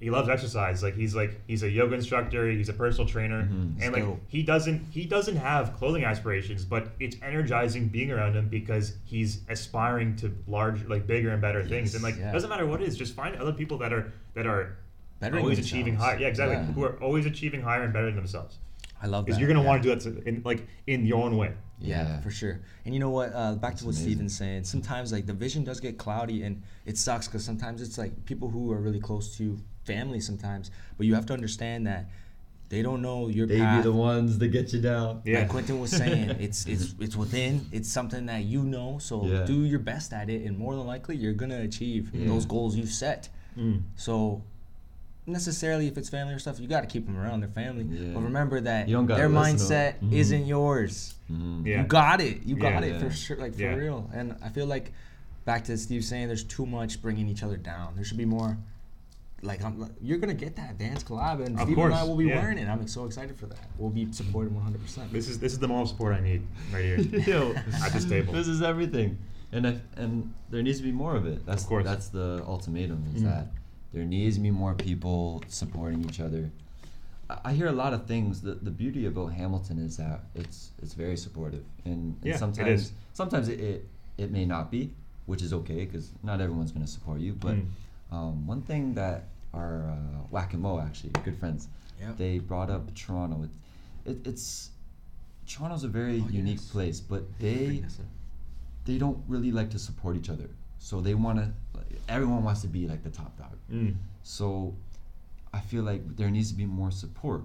he loves exercise. Like he's like he's a yoga instructor. He's a personal trainer, Mhm. and like Dope. he doesn't he doesn't have clothing aspirations, but it's energizing being around him because he's aspiring to large like bigger and better things. And like yeah. doesn't matter what it is, just find other people that are that are Bettering always achieving themselves. higher. Yeah, exactly. Yeah. Who are always achieving higher and better than themselves. I love that. Because you're gonna yeah. want to do that to- in like in your own way. Yeah, Yeah. for sure. And you know what? Uh, back That's to what amazing. Steven's saying. Sometimes like the vision does get cloudy, and it sucks because sometimes it's like people who are really close to family. Sometimes, but you have to understand that they don't know your They path. be the ones that get you down. Yeah. Like Quinton was saying, it's it's it's within. It's something that you know. So Yeah. do your best at it, and more than likely you're gonna achieve Yeah. those goals you set. Mm. So necessarily, if it's family or stuff, you got to keep them around their family. Yeah. But remember that You don't their mindset to mindset 'em. Mhm. isn't yours. Mhm. Yeah. You got it. You got Yeah. it for sure. Like for Yeah. real. And I feel like back to Steve saying, there's too much bringing each other down. There should be more. Like I'm, you're gonna get that dance collab, and Of Steve and I will be yeah. wearing it. I'm so excited for that. We'll be supported 100. percent This is this is the moral support I need right here. Yo, At this table. This is everything, and I, and there needs to be more of it. That's Of course. that's the ultimatum. Is Mm. that there needs to be more people supporting each other. I, I hear a lot of things. The the beauty about Hamilton is that it's it's very supportive, and, and Yeah, sometimes is. sometimes it, it it may not be, which is okay because not everyone's going to support you. But Mm. Um, one thing that our uh, Whack and Mo actually good friends, Yep. they brought up Toronto. It, it, it's Toronto's a very Oh, unique yes. place, but they they don't really like to support each other. So they want to. Everyone wants to be like the top dog. Mm. So I feel like there needs to be more support.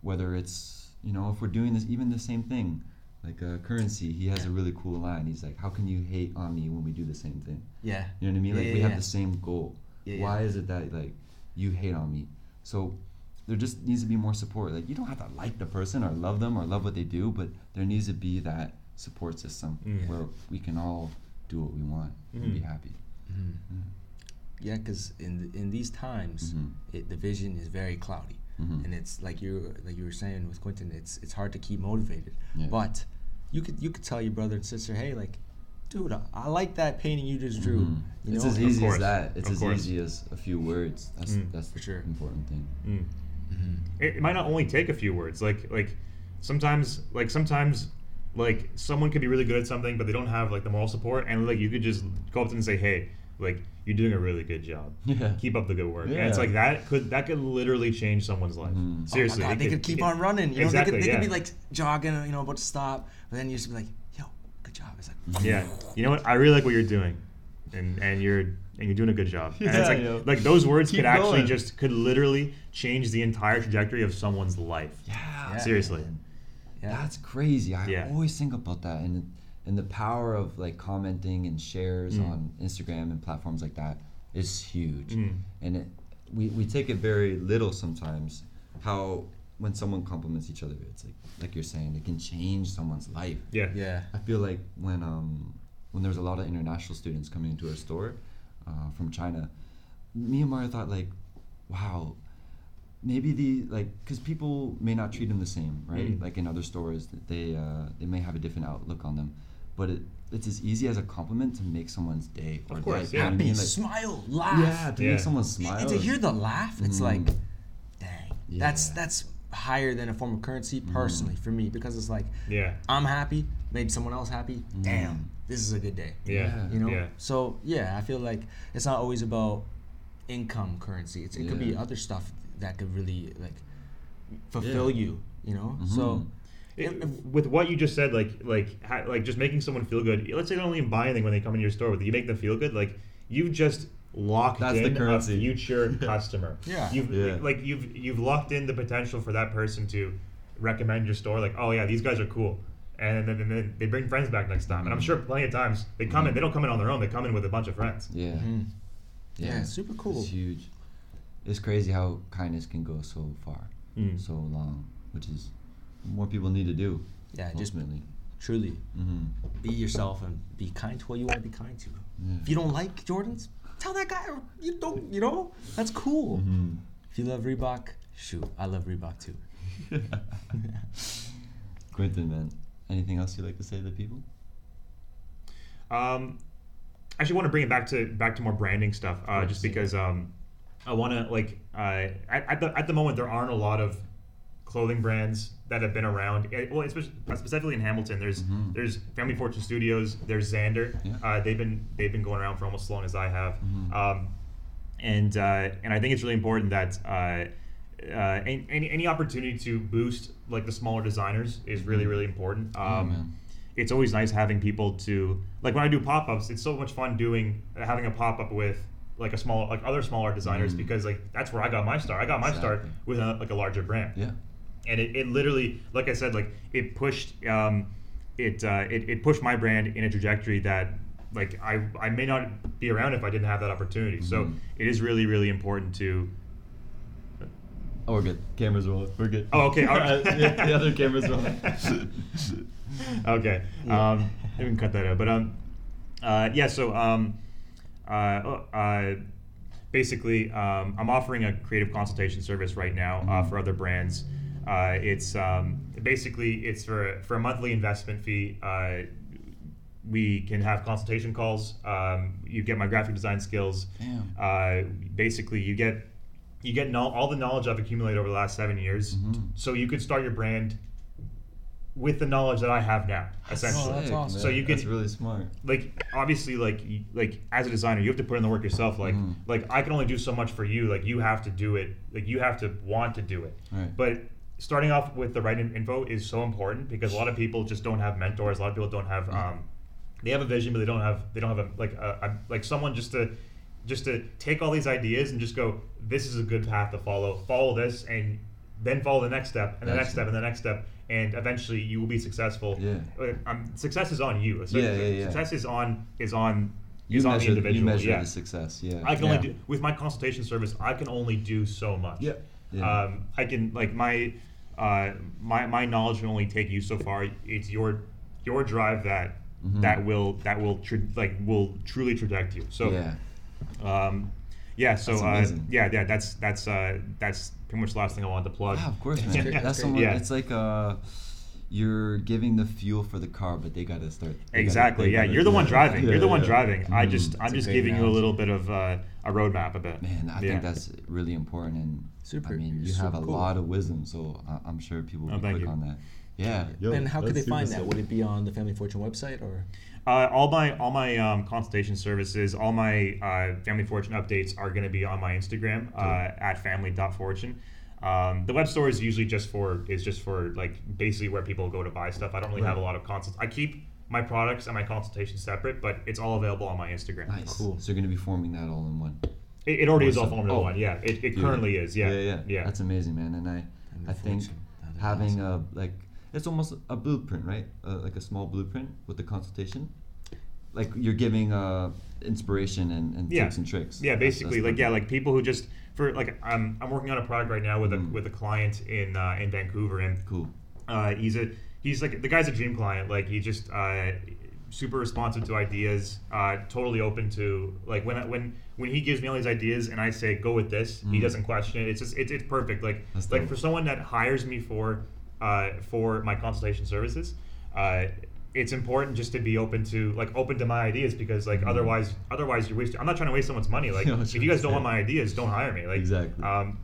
Whether it's you know if we're doing this even the same thing, like uh, currency, he has a really cool line. He's like, "How can you hate on me when we do the same thing?" Yeah. You know what I mean? Like Yeah, we yeah, have the same goal. Yeah, Why yeah. is it that like you hate on me? So there just needs to be more support. Like you don't have to like the person or love them or love what they do, but there needs to be that support system Mm. where we can all do what we want and be Mhm. happy. Yeah, because in in these times, Mhm. it, the vision is very cloudy, Mhm. and it's like you like you were saying with Quinton, it's it's hard to keep motivated. Yeah. But you could you could tell your brother and sister, hey, like, dude, I, I like that painting you just drew. Mhm. You it's know, as easy course. as that. It's Of as course. easy as a few words. That's Mm. that's For sure. the important thing. Mm. Mhm. It, it might not only take a few words. Like like sometimes like sometimes like someone could be really good at something, but they don't have like the moral support, and like you could just go up to them and say, hey, like you're doing a really good job. Yeah. Keep up the good work. And it's like that could that could literally change someone's life. Mhm. Seriously. Oh my God, they could keep on running. You know, exactly, they could, they yeah. could be like jogging, you know, about to stop, but then you just be like, yo, good job. It's like, Yeah. You know what? I really like what you're doing, and and you're and you're doing a good job. And it's like yo. like those words Keep could actually just could literally change the entire trajectory of someone's life. Yeah. Yeah. Seriously. yeah. That's crazy. I Yeah. always think about that and and the power of like commenting and shares Mm. on Instagram and platforms like that is huge. Mm. And it, we we take it very little sometimes how when someone compliments each other it's like like you're saying it can change someone's life. Yeah. yeah. I feel like when um when there's a lot of international students coming into our store uh, from China, me and Mario thought like, wow, maybe the like because people may not treat them the same, right? Mm. Like in other stores, they uh, they may have a different outlook on them, but it, it's as easy as a compliment to make someone's day or Of course, life. yeah. You know what I mean? Like, smile, laugh. yeah, to Yeah. make someone smile. And to hear the laugh, it's Mm. like, dang, that's that's higher than a form of currency Mm. personally for me because it's like Yeah. I'm happy, made someone else happy. Mm. Damn, this is a good day. Yeah. You know. Yeah. So yeah, I feel like it's not always about income currency. It's, it could be other stuff that could really like fulfill you. You know. So It- with what you just said, like like ha, like just making someone feel good. Let's say they don't even buy anything when they come in your store, but you make them feel good. Like you've just locked That's the in a future customer. Yeah. You've Yeah. like you've you've locked in the potential for that person to recommend your store. Like oh yeah, these guys are cool, and then, then, then they bring friends back next time. And I'm Mhm. sure plenty of times they come in. They don't come in on their own. They come in with a bunch of friends. Yeah. Mhm. Yeah, super cool. It's huge. It's crazy how kindness can go so far, Mm. so long, which is more people need to do. Yeah, just ultimately. truly hmm be yourself and be kind to what you want to be kind to. Yeah. If you don't like Jordans, tell that guy you don't. You know that's cool. Mhm. If you love Reebok, shoot, I love Reebok too. Quinton, man, anything else you'd like to say to the people? Um, I actually want to bring it back to back to more branding stuff, uh, just because um, I want to like uh, at, at the at the moment there aren't a lot of clothing brands that have been around. Eh, Well, especially specifically in Hamilton, there's Mhm. there's Family Fortune Studios, there's Xander. Yeah. Uh, they've been they've been going around for almost as long as I have. Mhm. Um, and uh, and I think it's really important that uh, uh, any, any any opportunity to boost like the smaller designers is really Mhm. really important. Yeah, Um, it's always nice having people to like when I do pop ups. It's so much fun doing having a pop up with like a small like other smaller designers Mm. because like that's where I got my start. I got my start with a, like a larger brand Yeah. And it, it literally like i said like it pushed um, it, uh, it it pushed my brand in a trajectory that like i i may not be around if i didn't have that opportunity so Mhm. it is really really important to Oh, we're good. Cameras rolling. We're good. Oh, okay, all right. yeah, the other cameras rolling. okay um we can cut that out but um uh yeah so um uh, oh, uh basically um, i'm offering a creative consultation service right now uh, Mhm. for other brands uh, it's um, basically it's for for a monthly investment fee uh, we can have consultation calls um, you get my graphic design skills Damn. uh, basically you get you get no, all the knowledge I've accumulated over the last seven years, Mhm. so you could start your brand with the knowledge that I have now, essentially. Oh, that's awesome. So you That's can- really smart. Like obviously, like like as a designer, you have to put in the work yourself. Like Mhm. like I can only do so much for you. Like you have to do it. Like you have to want to do it. Right. But starting off with the right in- info is so important because a lot of people just don't have mentors. A lot of people don't have. Um, they have a vision, but they don't have. They don't have a like a, a like someone just to just to take all these ideas and just go. This is a good path to follow. Follow this, and then follow the next step, and the next step, and the next step, and eventually you will be successful. Yeah. Uh, Um, success is on you. So Yeah, yeah, yeah. Success is on is on You is on the individual. you measure yeah. the success. Yeah. I can Yeah. only do with my consultation service. I can only do so much. Yeah. Yeah. Um, I can like my uh, my my knowledge can only take you so far. It's your your drive that Mhm. that will that will tr- like will truly traject you. So yeah. um, yeah. So That's uh, yeah, yeah. That's that's uh, that's pretty much the last thing I wanted to plug. Wow, of course, That's man. great, that's That's great. someone. Yeah. It's like uh, you're giving the fuel for the car, but they gotta start. they gotta- Exactly. yeah, gotta you're the one driving. Yeah, you're the one yeah. driving. I Mhm. just I'm It's just great giving you a little bit of uh, a roadmap a bit. Man, I Yeah. think that's really important, and Super- I mean, you super have a cool. lot of wisdom, so I, I'm sure people will Oh, be thank quick you. on that. Yeah. and how could they find that? Would it be on the Family Fortune website or? Uh, all my all my um, consultation services, all my uh, family fortune updates are going to be on my Instagram uh, at family.fortune. Um, the web store is usually just for is just for like basically where people go to buy stuff. I don't really have a lot of consult. I keep my products and my consultations separate, but it's all available on my Instagram. Nice. Cool. So you're gonna be forming that all in one. It, it already is all Awesome. formed in Oh. one. Yeah, it, it Yeah. currently is. Yeah, yeah, yeah. yeah. That's amazing, man. And I, Family I think Fortune. That'd be having awesome. a like, it's almost a blueprint, right? Uh, like a small blueprint with the consultation. Like you're giving uh, inspiration and, and Yeah. tips and tricks. Yeah, basically, that's like yeah, like people who just for like I'm I'm working on a product right now with a Mm. with a client in uh, in Vancouver, and cool. uh, he's a he's like the guy's a dream client. Like he just uh, super responsive to ideas, uh, totally open to like when when when he gives me all these ideas and I say go with this, he Mm. doesn't question it. It's just it's, it's perfect. Like That's like dope. for someone that hires me for uh, for my consultation services. Uh, it's important just to be open to like open to my ideas because like Mhm. otherwise otherwise you're wasting. I'm not trying to waste someone's money. Like was if you guys don't want my ideas, don't hire me. Like Exactly. Um,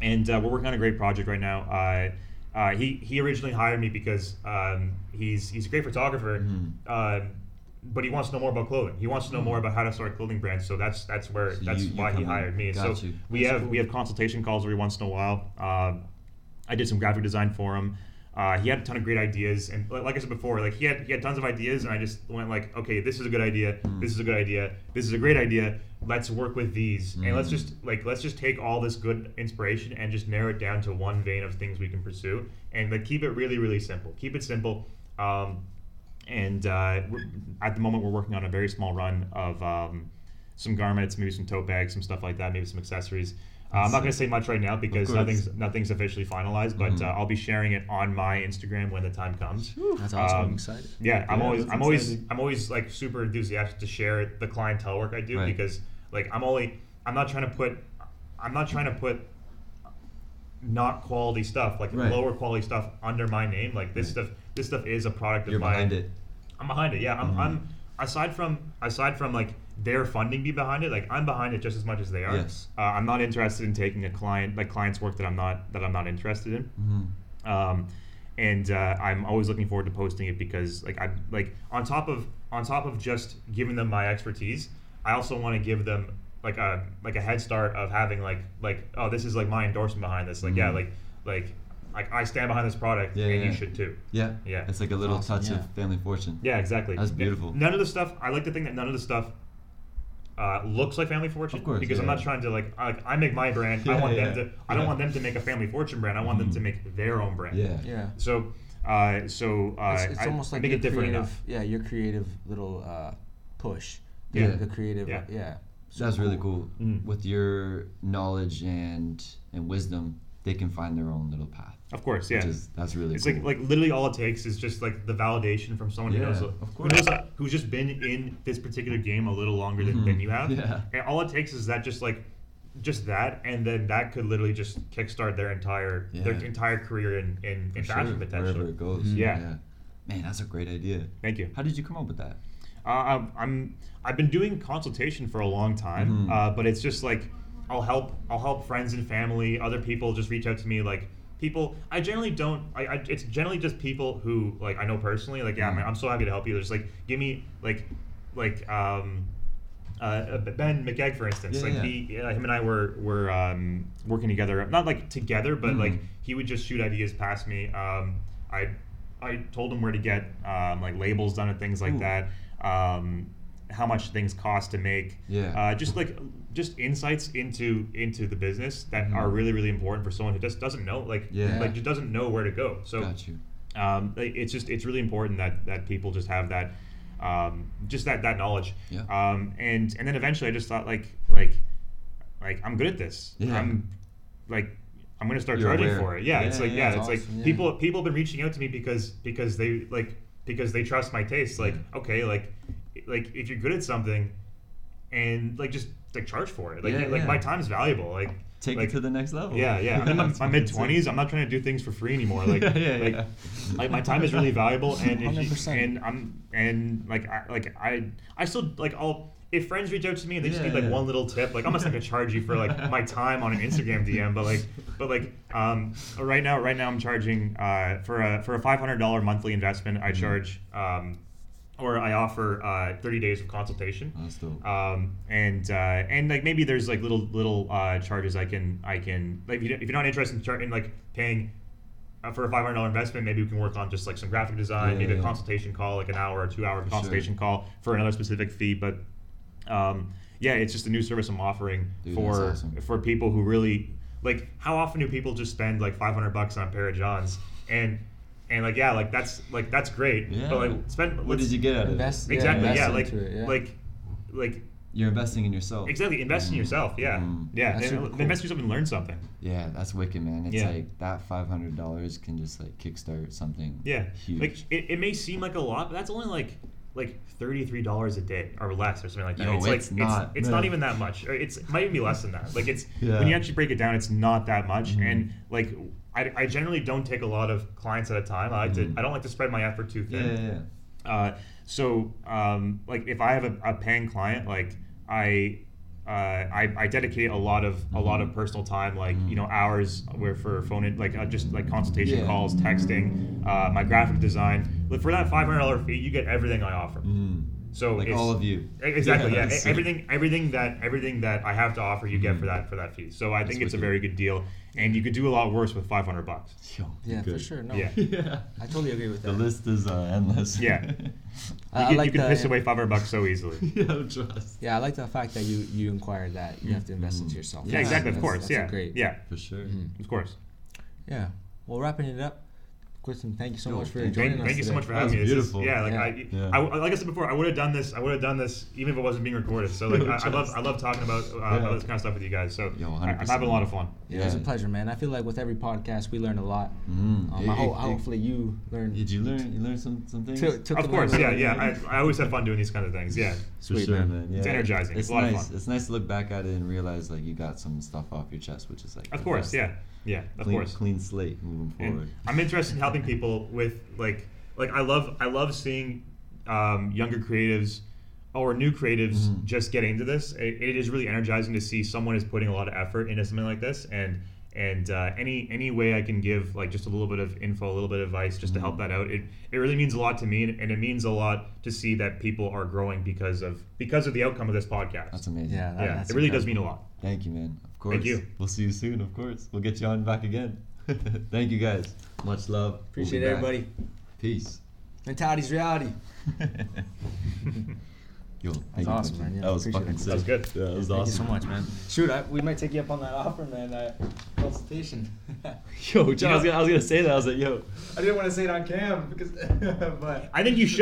and uh, we're working on a great project right now. Uh, uh, he he originally hired me because um, he's he's a great photographer, Mhm. um, but he wants to know more about clothing. He wants to know more about how to start a clothing brands. So that's that's where Mm-hmm. So that's you- you why he hired me. So you. we That's have cool. we have consultation calls every once in a while. Um, I did some graphic design for him. Uh, he had a ton of great ideas, and like, I said before, like he had he had tons of ideas, and I just went like, okay, this is a good idea, Mm. this is a good idea, this is a great idea. Let's work with these, and let's Mm. just like let's just take all this good inspiration and just narrow it down to one vein of things we can pursue, and like keep it really really simple. Keep it simple. Um, and uh, at the moment, we're working on a very small run of um, some garments, maybe some tote bags, some stuff like that, maybe some accessories. Uh, I'm not going to say much right now because nothing's nothing's officially finalized, but Mhm. uh, I'll be sharing it on my Instagram when the time comes. That's awesome. Um, I'm excited. Yeah, I'm always I'm always. I'm always like super enthusiastic to share the clientele work I do Right. because like I'm only I'm not trying to put I'm not trying to put not quality stuff like Right. lower quality stuff under my name like this Right. stuff this stuff is a product You're of my behind it. I'm behind it yeah I'm, Mhm. I'm aside from aside from like their funding be behind it like I'm behind it just as much as they are Yes. uh, I'm not interested in taking a client like clients work that I'm not that I'm not interested in Mhm. um, and uh, I'm always looking forward to posting it because like I'm like on top of on top of just giving them my expertise, I also want to give them like a like a head start of having like like oh this is like my endorsement behind this like yeah Mhm. like like like I stand behind this product Yeah, and you yeah. should too. Yeah. Yeah. It's like a little Awesome, touch yeah. of family fortune. Yeah, exactly. That's Yeah. beautiful. None of the stuff I like to think that none of the stuff uh, looks like Family Fortune Of course, because I'm not trying to like I, I make my brand. I want yeah, them to. I don't want them to make a Family Fortune brand. I want them Mhm. to make their own brand. Yeah. Yeah. So, uh, so uh, it's, it's I, almost like make your it different creative, enough. yeah, your creative little uh, push. The, Yeah. the creative, Yeah. yeah. That's really cool. Mhm. With your knowledge and and wisdom, they can find their own little path. Of course, yeah. Is that's really it's cool. like like literally all it takes is just like the validation from someone who knows of who knows uh, who's just been in this particular game a little longer than, Mhm. than you have. Yeah. And all it takes is that just like just that and then that could literally just kickstart their entire their entire career in, in, in For fashion sure, potentially. wherever it goes. Mhm. Yeah. Man, that's a great idea. Thank you. How did you come up with that? Uh, I'm, I'm I've been doing consultation for a long time, Mhm. uh, but it's just like I'll help I'll help friends and family, other people just reach out to me like people. I generally don't. I, I it's generally just people who like I know personally. Like yeah, man, I'm so happy to help you. Just like give me like like um. Uh, Ben McGegg, for instance, Yeah, like yeah. he, uh, him and I were were um, working together, not like together, but Mhm. like he would just shoot ideas past me. Um, I I told him where to get um, like labels done and things like Ooh. that. Um, how much things cost to make. Yeah. Uh, just like just insights into into the business that Mhm. are really really important for someone who just doesn't know like Yeah. like just doesn't know where to go. So Got you. um, it's just it's really important that that people just have that um, just that that knowledge. Yeah. Um, and and then eventually I just thought like like like I'm good at this. Yeah. I'm like I'm gonna start You're charging aware. for it. Yeah, Yeah, it's like yeah, it's like awesome, yeah. people people have been reaching out to me because because they like because they trust my taste. Like okay, like like if you're good at something, and like just like charge for it. Like Yeah, like yeah. my time is valuable. Like Take like, it to the next level. yeah, yeah. I'm in my, my mid I'm saying. twenties. I'm not trying to do things for free anymore. Like, Yeah, yeah, like, yeah. like my time is really valuable, and if you, 100%. and I'm and like I like I I still like I'll if friends reach out to me and they just Yeah, need like yeah. one little tip, like I'm not gonna charge you for like my time on an Instagram DM, but like but like um right now right now I'm charging uh for a for a five hundred dollar monthly investment I Mhm. charge um or I offer uh 30 days of consultation That's dope. um, and uh, and like maybe there's like little little uh, charges I can I can like if, you, if you're not interested in, char- in like paying uh, for a five hundred dollar investment, maybe we can work on just like some graphic design, Yeah, maybe yeah, a consultation call, like an hour or two hour For consultation call for another specific fee. But um, yeah, it's just a new service I'm offering Dude, for awesome. for people who really like. How often do people just spend like five hundred bucks on a pair of Johns and and like yeah, like that's like that's great. Yeah. But like spend what did you get out of Invest- it? exactly invest yeah, like it, yeah. like like You're investing in yourself. Exactly, invest in Mm. yourself. Yeah, Mm. yeah, That's and super cool. invest in yourself and learn something. Yeah, that's wicked, man. It's Yeah. like that five hundred dollars can just like kickstart something. Yeah, huge. like it, it may seem like a lot, but that's only like like thirty three dollars a day or less or something like that. Yo, it's it's like not, it's, it's not even that much. It's it might even be less than that. Like it's Yeah. when you actually break it down, it's not that much. Mhm. And like I, I generally don't take a lot of clients at a time. I like Mhm. to I don't like to spread my effort too thin. yeah, yeah. Uh, so um, like if I have a, a paying client, like I. Uh, I, I dedicate a lot of a lot of Mhm. personal time, like you know hours where for phone in, like uh, just like consultation Yeah. calls, texting, uh, my graphic design. Look, for that five hundred dollar fee, you get everything I offer. Mm. So like it's- all of you. Exactly. Yeah. E- everything, everything that everything that I have to offer, you get for that for that fee. So I think That's it's a very good deal, and you could do a lot worse with five hundred bucks. Yo, Yeah, for sure. No, Yeah. yeah. I totally agree with that. The list is uh, endless. Yeah. You I could, like you could piss away five hundred bucks so easily. yeah, trust. Yeah, I like the fact that you you inquired that you have to invest into yourself. Yeah, Yeah, exactly. Of course. that's yeah. great. Yeah. For sure. Mhm. Of course. Yeah. Well, wrapping it up. Quinton, thank you so Yo, much for thank- joining Thank, us. thank you so much for That having me. was This is- beautiful. yeah, like Yeah. I, Yeah. I, like I said before, I would have done this. I would have done this even if it wasn't being recorded. So like, I, I love, I love talking about, uh, Yeah. about this kind of stuff with you guys. So Yo, I, I'm having a lot of fun. Yeah, it was a pleasure, man. I feel like with every podcast, we learn a lot. Mm. Um, It- I hope, it- hopefully you learn. Did you learn? You learned some some things. took- took Of course, yeah, yeah. I, I always have fun doing these kind of things. Yeah. Sweet, sure, man. man. Yeah. It's energizing. It's It's a lot of nice. fun. It's nice to look back at it and realize like you got some stuff off your chest, which is like. Of course, yeah, yeah, of Clean, course. clean slate moving forward. And I'm interested in helping people with like like I love I love seeing um, younger creatives or new creatives Mhm. just getting into this. It, it is really energizing to see someone is putting a lot of effort into something like this, and and uh, any any way I can give like just a little bit of info, a little bit of advice, just to help Mhm. that out. It it really means a lot to me, and, and it means a lot to see that people are growing because of because of the outcome of this podcast. That's amazing. Yeah, that- yeah, that's it really does mean a lot. Thank you, man. Of course. Thank you. We'll see you soon. Of course. We'll get you on back again. Thank you, guys. Much love. We'll be Appreciate back. everybody. Peace. Mentality's reality. Yo, That's you, awesome, man. Yeah, that was appreciate fucking it. sick. That was good. Yeah, that was Thank awesome. you so much, man. Shoot, I, we might take you up on that offer, man. That consultation. Yo, John, I, was gonna, I was gonna say that. I was like, yo. I didn't want to say it on cam because, but I think you should